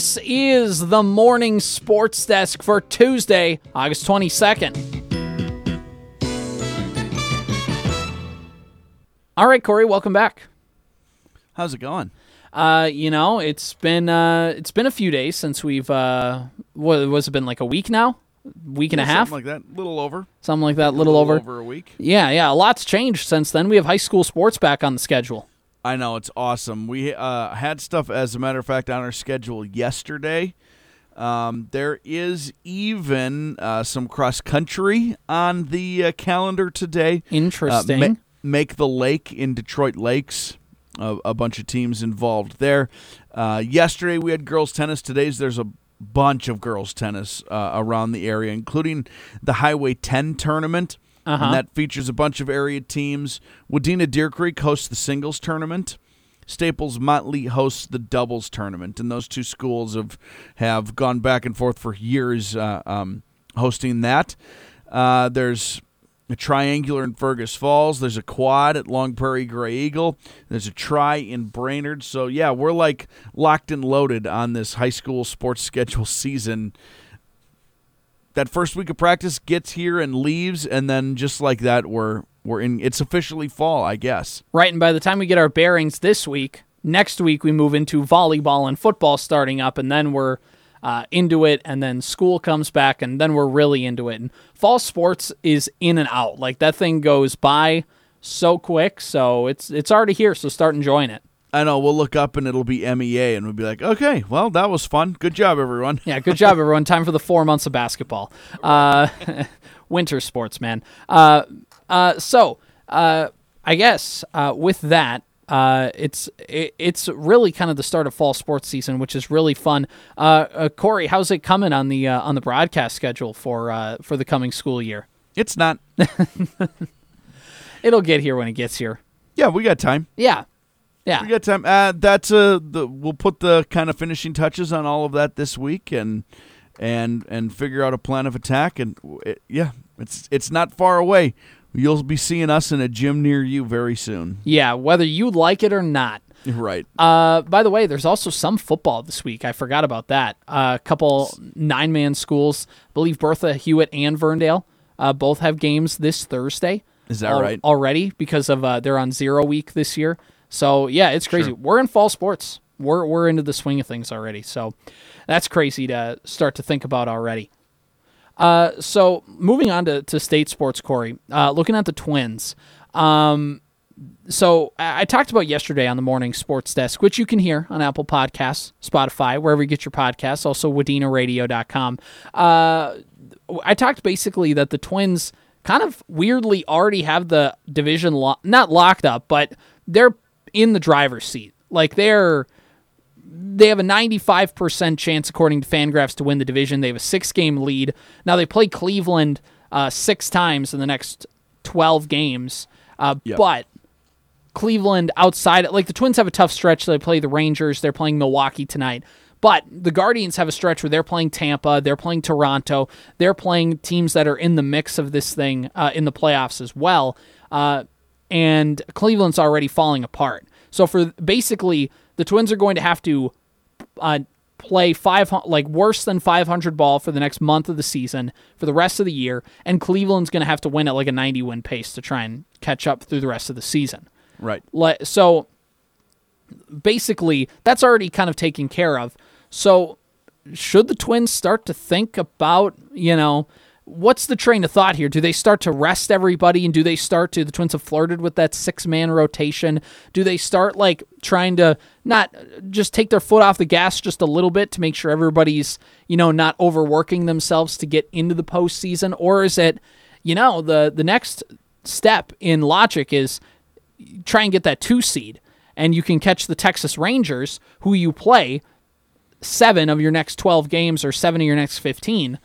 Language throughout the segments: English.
This is the morning sports desk for Tuesday, August 22nd. All right, Corey, welcome back. How's it going? Uh, you know, it's been uh, it's been a few days since we've uh, what was it been like a week now, week and a half, Something like that. Little over. something like that, little, over. over a week. Yeah, yeah, a lot's changed since then. We have high school sports back on the schedule. I know it's awesome. We uh, had stuff, as a matter of fact, on our schedule yesterday. Um, there is even uh, some cross country on the uh, calendar today. Uh, Interesting. Ma- Make the Lake in Detroit Lakes. A, a bunch of teams involved there. Uh, yesterday we had girls tennis. Today's there's a bunch of girls tennis uh, around the area, including the Highway 10 tournament. Uh-huh. And that features a bunch of area teams. Wadena Deer Creek hosts the singles tournament. Staples Motley hosts the doubles tournament, and those two schools have have gone back and forth for years uh, um, hosting that. Uh, there's a triangular in Fergus Falls. There's a quad at Long Prairie Grey Eagle. There's a try in Brainerd. So yeah, we're like locked and loaded on this high school sports schedule season. That first week of practice gets here and leaves, and then just like that, we're we're in. It's officially fall, I guess. Right, and by the time we get our bearings this week, next week we move into volleyball and football starting up, and then we're uh, into it, and then school comes back, and then we're really into it. And fall sports is in and out. Like that thing goes by so quick, so it's it's already here. So start enjoying it. I know we'll look up and it'll be MEA, and we'll be like, okay, well that was fun. Good job, everyone. Yeah, good job, everyone. Time for the four months of basketball. Uh, winter sports, man. Uh, uh, so, uh, I guess uh, with that, uh, it's it, it's really kind of the start of fall sports season, which is really fun. Uh, uh, Corey, how's it coming on the uh, on the broadcast schedule for uh, for the coming school year? It's not. It'll get here when it gets here. Yeah, we got time. Yeah, yeah. We got time. Uh, that's uh, the we'll put the kind of finishing touches on all of that this week, and and and figure out a plan of attack. And it, yeah, it's it's not far away. You'll be seeing us in a gym near you very soon. Yeah, whether you like it or not. Right. Uh, by the way, there's also some football this week. I forgot about that. Uh, a couple nine man schools, I believe Bertha, Hewitt, and Verndale, uh, both have games this Thursday. Is that al- right? Already because of uh, they're on zero week this year. So yeah, it's crazy. Sure. We're in fall sports. We're we're into the swing of things already. So that's crazy to start to think about already. Uh, so moving on to, to state sports, Corey. Uh, looking at the Twins. Um, so I I talked about yesterday on the morning sports desk, which you can hear on Apple Podcasts, Spotify, wherever you get your podcasts, also wadinaradio.com. Uh, I talked basically that the Twins kind of weirdly already have the division lo- not locked up, but they're in the driver's seat. Like they're they have a 95% chance according to Fangraphs to win the division. They have a 6-game lead. Now they play Cleveland uh, 6 times in the next 12 games. Uh, Yep. but Cleveland outside like the Twins have a tough stretch. They play the Rangers, they're playing Milwaukee tonight. But the Guardians have a stretch where they're playing Tampa, they're playing Toronto, they're playing teams that are in the mix of this thing uh, in the playoffs as well. Uh, and Cleveland's already falling apart. So for basically, the Twins are going to have to uh, play five like worse than 500 ball for the next month of the season for the rest of the year, and Cleveland's going to have to win at like a 90 win pace to try and catch up through the rest of the season. right. Le- so basically, that's already kind of taken care of. So should the Twins start to think about, you know, what's the train of thought here? Do they start to rest everybody and do they start to the Twins have flirted with that six man rotation? Do they start like trying to not just take their foot off the gas just a little bit to make sure everybody's, you know, not overworking themselves to get into the postseason? Or is it, you know, the the next step in logic is try and get that two seed and you can catch the Texas Rangers who you play seven of your next 12 games or seven of your next 15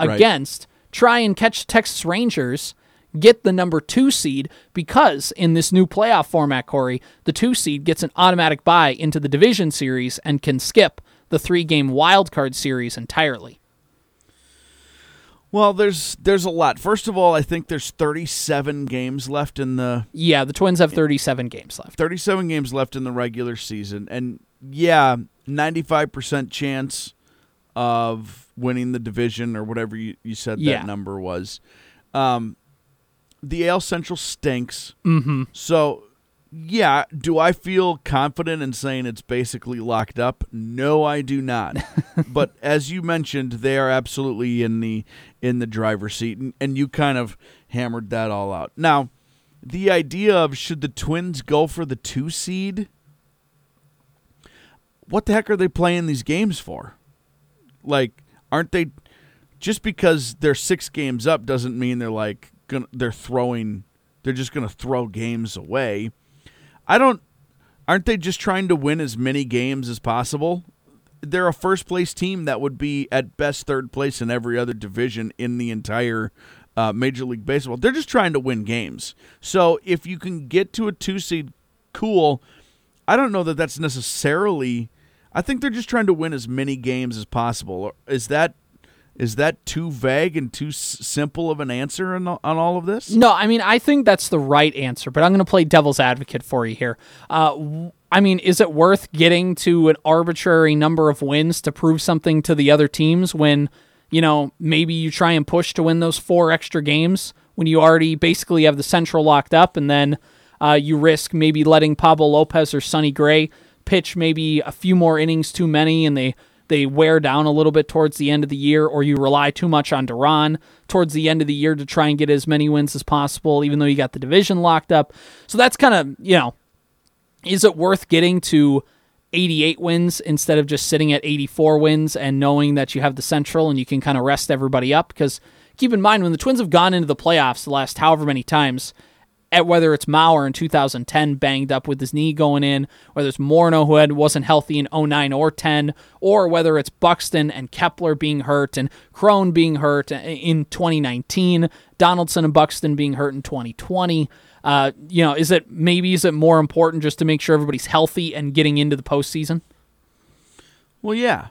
Right. against try and catch Texas Rangers get the number two seed because in this new playoff format Corey the two seed gets an automatic bye into the division series and can skip the three game wild card series entirely. Well, there's there's a lot. First of all, I think there's 37 games left in the yeah the Twins have 37 games left. 37 games left in the regular season, and yeah, 95% chance of winning the division or whatever you, you said Yeah. that number was. Um, the AL Central stinks. Mm-hmm. So, yeah, do I feel confident in saying it's basically locked up? No, I do not. but as you mentioned, they are absolutely in the in the driver's seat, and, and you kind of hammered that all out. Now, the idea of should the Twins go for the two seed? What the heck are they playing these games for? Like, aren't they? Just because they're six games up doesn't mean they're like gonna they're throwing. They're just gonna throw games away. I don't. Aren't they just trying to win as many games as possible? They're a first place team that would be at best third place in every other division in the entire uh, Major League Baseball. They're just trying to win games. So if you can get to a two seed, cool. I don't know that that's necessarily. I think they're just trying to win as many games as possible. Is that is that too vague and too s- simple of an answer on, on all of this? No, I mean I think that's the right answer, but I'm going to play devil's advocate for you here. Uh, I mean, is it worth getting to an arbitrary number of wins to prove something to the other teams when you know maybe you try and push to win those four extra games when you already basically have the central locked up, and then uh, you risk maybe letting Pablo Lopez or Sonny Gray pitch maybe a few more innings too many, and they they wear down a little bit towards the end of the year, or you rely too much on Duran towards the end of the year to try and get as many wins as possible, even though you got the division locked up. So that's kind of, you know, is it worth getting to 88 wins instead of just sitting at 84 wins and knowing that you have the Central and you can kind of rest everybody up? Because keep in mind, when the Twins have gone into the playoffs the last however many times, at whether it's Mauer in 2010 banged up with his knee going in, whether it's Morneau who had wasn't healthy in 09 or 10, or whether it's Buxton and Kepler being hurt and Cron being hurt in 2019, Donaldson and Buxton being hurt in 2020. Uh, you know, is it maybe is it more important just to make sure everybody's healthy and getting into the postseason? Well, yeah.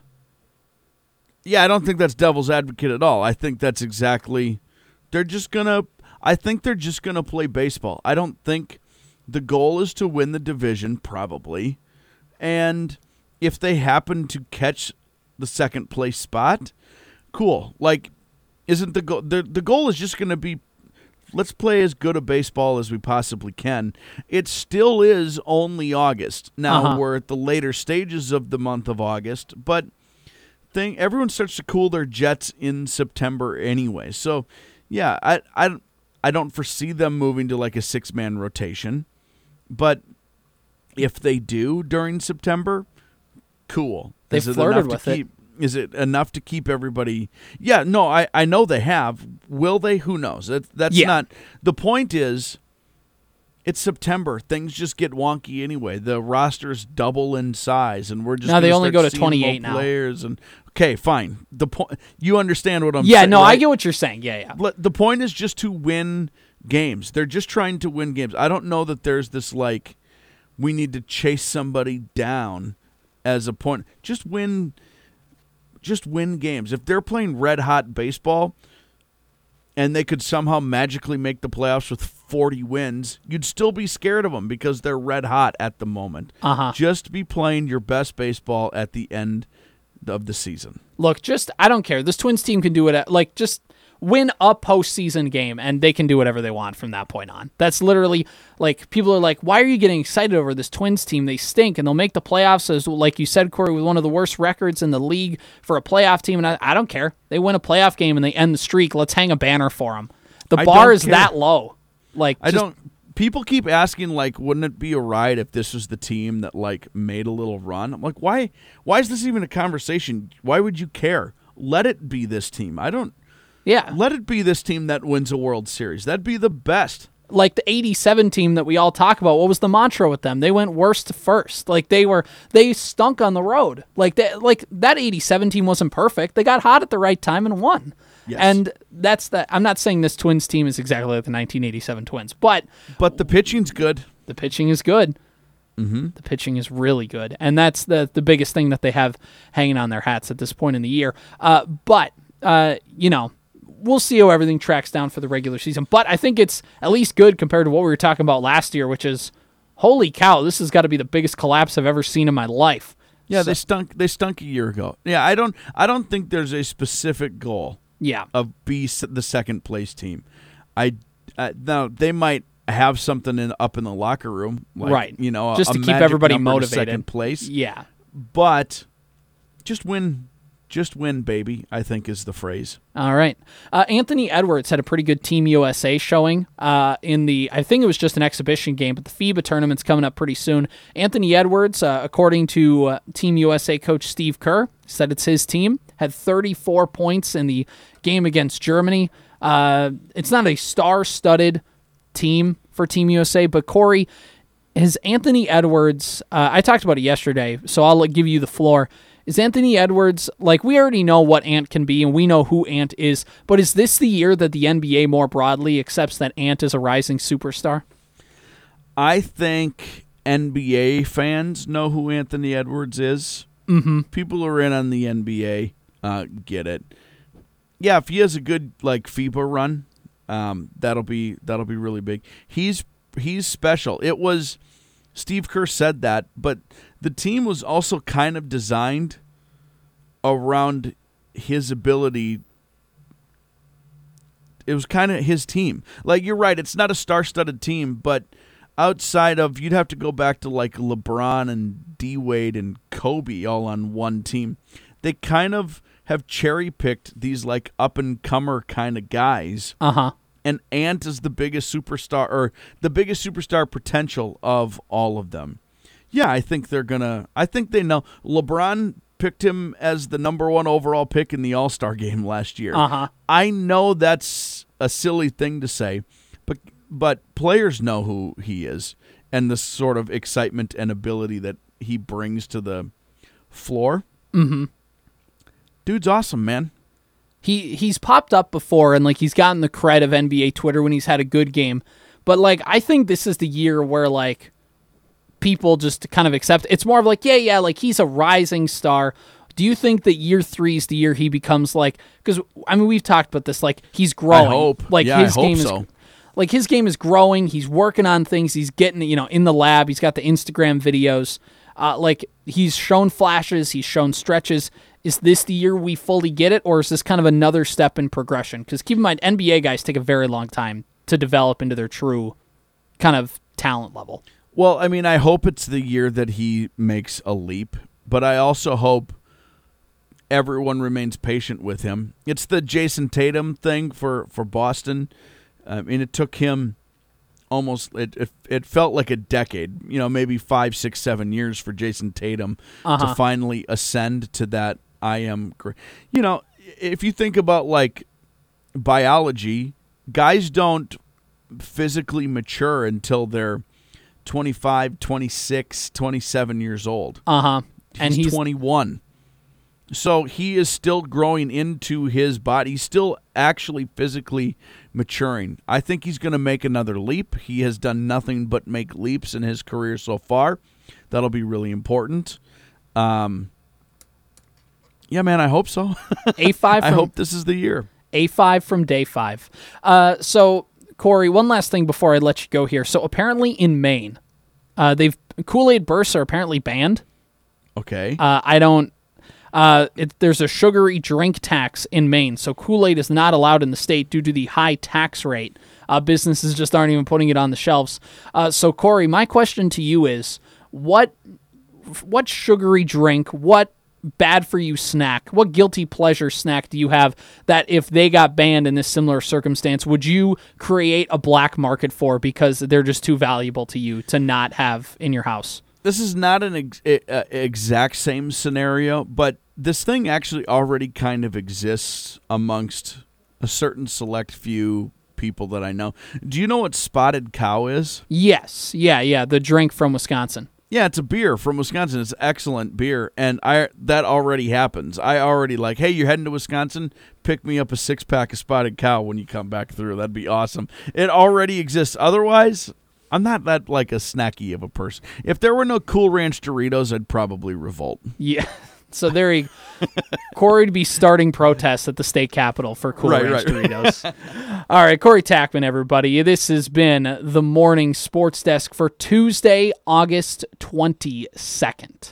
Yeah, I don't think that's devil's advocate at all. I think that's exactly. They're just to. I think they're just going to play baseball. I don't think the goal is to win the division, probably. And if they happen to catch the second place spot, cool. Like, isn't the goal. The, the goal is just going to be let's play as good a baseball as we possibly can. It still is only August. Now Uh-huh. we're at the later stages of the month of August, but thing everyone starts to cool their jets in September anyway. So, yeah, I I I don't foresee them moving to like a six-man rotation. But if they do during September, cool. They Is it flirted enough to with it. keep- Is it enough to keep everybody? Yeah, no, I, I know they have. Will they? Who knows? That, that's Yeah. not the point. Is it's September? Things just get wonky anyway. The rosters double in size, and we're just Now they only go to 28 now. Players and okay, fine. The point you understand what I'm saying. yeah, saying? no, I get what you're saying. Yeah, yeah. The point is just to win games. They're just trying to win games. I don't know that there's this like we need to chase somebody down as a point. Just win just win games. If they're playing red hot baseball and they could somehow magically make the playoffs with 40 wins, you'd still be scared of them because they're red hot at the moment. Uh-huh. Just be playing your best baseball at the end of the season. Look, just I don't care. This Twins team can do it. At, like just win a postseason game, and they can do whatever they want from that point on. That's literally like people are like, why are you getting excited over this Twins team? They stink, and they'll make the playoffs. As like you said, Corey, with one of the worst records in the league for a playoff team, and I, I don't care. They win a playoff game and they end the streak. Let's hang a banner for them. The bar is care. that low. Like I just- don't. People keep asking like, wouldn't it be a ride if this was the team that like made a little run? I'm like, why? Why is this even a conversation? Why would you care? Let it be this team. I don't. Yeah, Let it be this team that wins a World Series. That'd be the best. like the 87 team that we all talk about what was the mantra with them they went worst to first like they were they stunk on the road like that like that 87 team wasn't perfect they got hot at the right time and won Yes. and that's the i'm not saying this twins team is exactly like the 1987 twins but But the pitching's good. the pitching is good mm-hmm. the pitching is really good and that's the the biggest thing that they have hanging on their hats at this point in the year uh, but uh, you know we'll see how everything tracks down for the regular season but i think it's at least good compared to what we were talking about last year which is holy cow this has got to be the biggest collapse i've ever seen in my life Yeah, they stunk. They stunk a year ago. Yeah, I don't. I don't think there's a specific goal Yeah. of be the second place team. I uh, now they might have something in up in the locker room, like, Right. You know, Just a to keep magic everybody motivated. second place. Yeah. But just win, just win, baby. I think is the phrase. All right. Uh, Anthony Edwards had a pretty good Team USA showing uh, in the, I think it was just an exhibition game, but the FIBA tournament's coming up pretty soon. Anthony Edwards, uh, according to uh, Team USA coach Steve Kerr, said it's his team, had 34 points in the game against Germany. Uh, it's not a star studded team for Team USA, but Corey, is Anthony Edwards, uh, I talked about it yesterday, so I'll give you the floor. Is Anthony Edwards, like, we already know what Ant can be and we know who Ant is, but is this the year that the NBA more broadly accepts that Ant is a rising superstar? I think NBA fans know who Anthony Edwards is. Mm-hmm. People are in on the NBA uh, get it. Yeah, if he has a good like FIBA run, um, that'll be that'll be really big. He's he's special. It was Steve Kerr said that, but the team was also kind of designed around his ability it was kind of his team. Like you're right, it's not a star-studded team, but outside of you'd have to go back to like LeBron and D Wade and Kobe all on one team. They kind of have cherry-picked these like up and comer kind of guys. Uh huh. And Ant is the biggest superstar or the biggest superstar potential of all of them. Yeah, I think they're gonna. I think they know. LeBron picked him as the number one overall pick in the All Star game last year. Uh huh. I know that's a silly thing to say, but but players know who he is and the sort of excitement and ability that he brings to the floor. Mm-hmm. Dude's awesome, man. he he's popped up before and like he's gotten the cred of NBA Twitter when he's had a good game. But like I think this is the year where like people just kind of accept it's more of like, yeah, yeah, like he's a rising star. Do you think that year three is the year he becomes like because I mean we've talked about this like he's growing hope. like Yeah, I his hope game so. is like his game is growing he's working on things he's getting you know in the lab he's got the Instagram videos uh, like he's shown flashes he's shown stretches is this the year we fully get it or is this kind of another step in progression because keep in mind NBA guys take a very long time to develop into their true kind of talent level Well, I mean, I hope it's the year that he makes a leap, but I also hope everyone remains patient with him. It's the Jayson Tatum thing for for Boston. I mean, it took him almost it, it it felt like a decade, you know, maybe five, six, seven years for Jayson Tatum Uh-huh. to finally ascend to that. I am, great. you know, if you think about like biology, guys don't physically mature until they're 25, 26, 27 years old. uh-huh and he's, he's 21. So he is still growing into his body. He's still actually physically maturing. I think he's going to make another leap. He has done nothing but make leaps in his career so far. That'll be really important. Um, yeah, man, I hope so. A5 I hope this is the year. A5 from day five. Uh, so, Corey, one last thing before I let you go here. So, apparently in Maine, uh, they've Kool Aid bursts are apparently banned. Okay. Uh, I don't. Uh, it, there's a sugary drink tax in Maine, so Kool Aid is not allowed in the state due to the high tax rate. Uh, businesses just aren't even putting it on the shelves. Uh, so, Corey, my question to you is: what, what sugary drink, what bad for you snack, what guilty pleasure snack do you have that if they got banned in this similar circumstance, would you create a black market for because they're just too valuable to you to not have in your house? this is not an ex- uh, exact same scenario, but this thing actually already kind of exists amongst a certain select few people that I know. Do you know what spotted cow is? Yes, yeah, yeah, the drink from Wisconsin. Yeah, it's a beer from Wisconsin. It's excellent beer, and I that already happens. I already like, hey, you're heading to Wisconsin, pick me up a six pack of Spotted Cow when you come back through. That'd be awesome. It already exists. Otherwise, I'm not that like a snacky of a person. If there were no Cool Ranch Doritos, I'd probably revolt. Yeah. So there he, Corey to be starting protests at the state capitol for Cool Right, Ranch right. Doritos. All right, Corey Tackman, everybody. This has been the morning sports desk for Tuesday, August twenty second.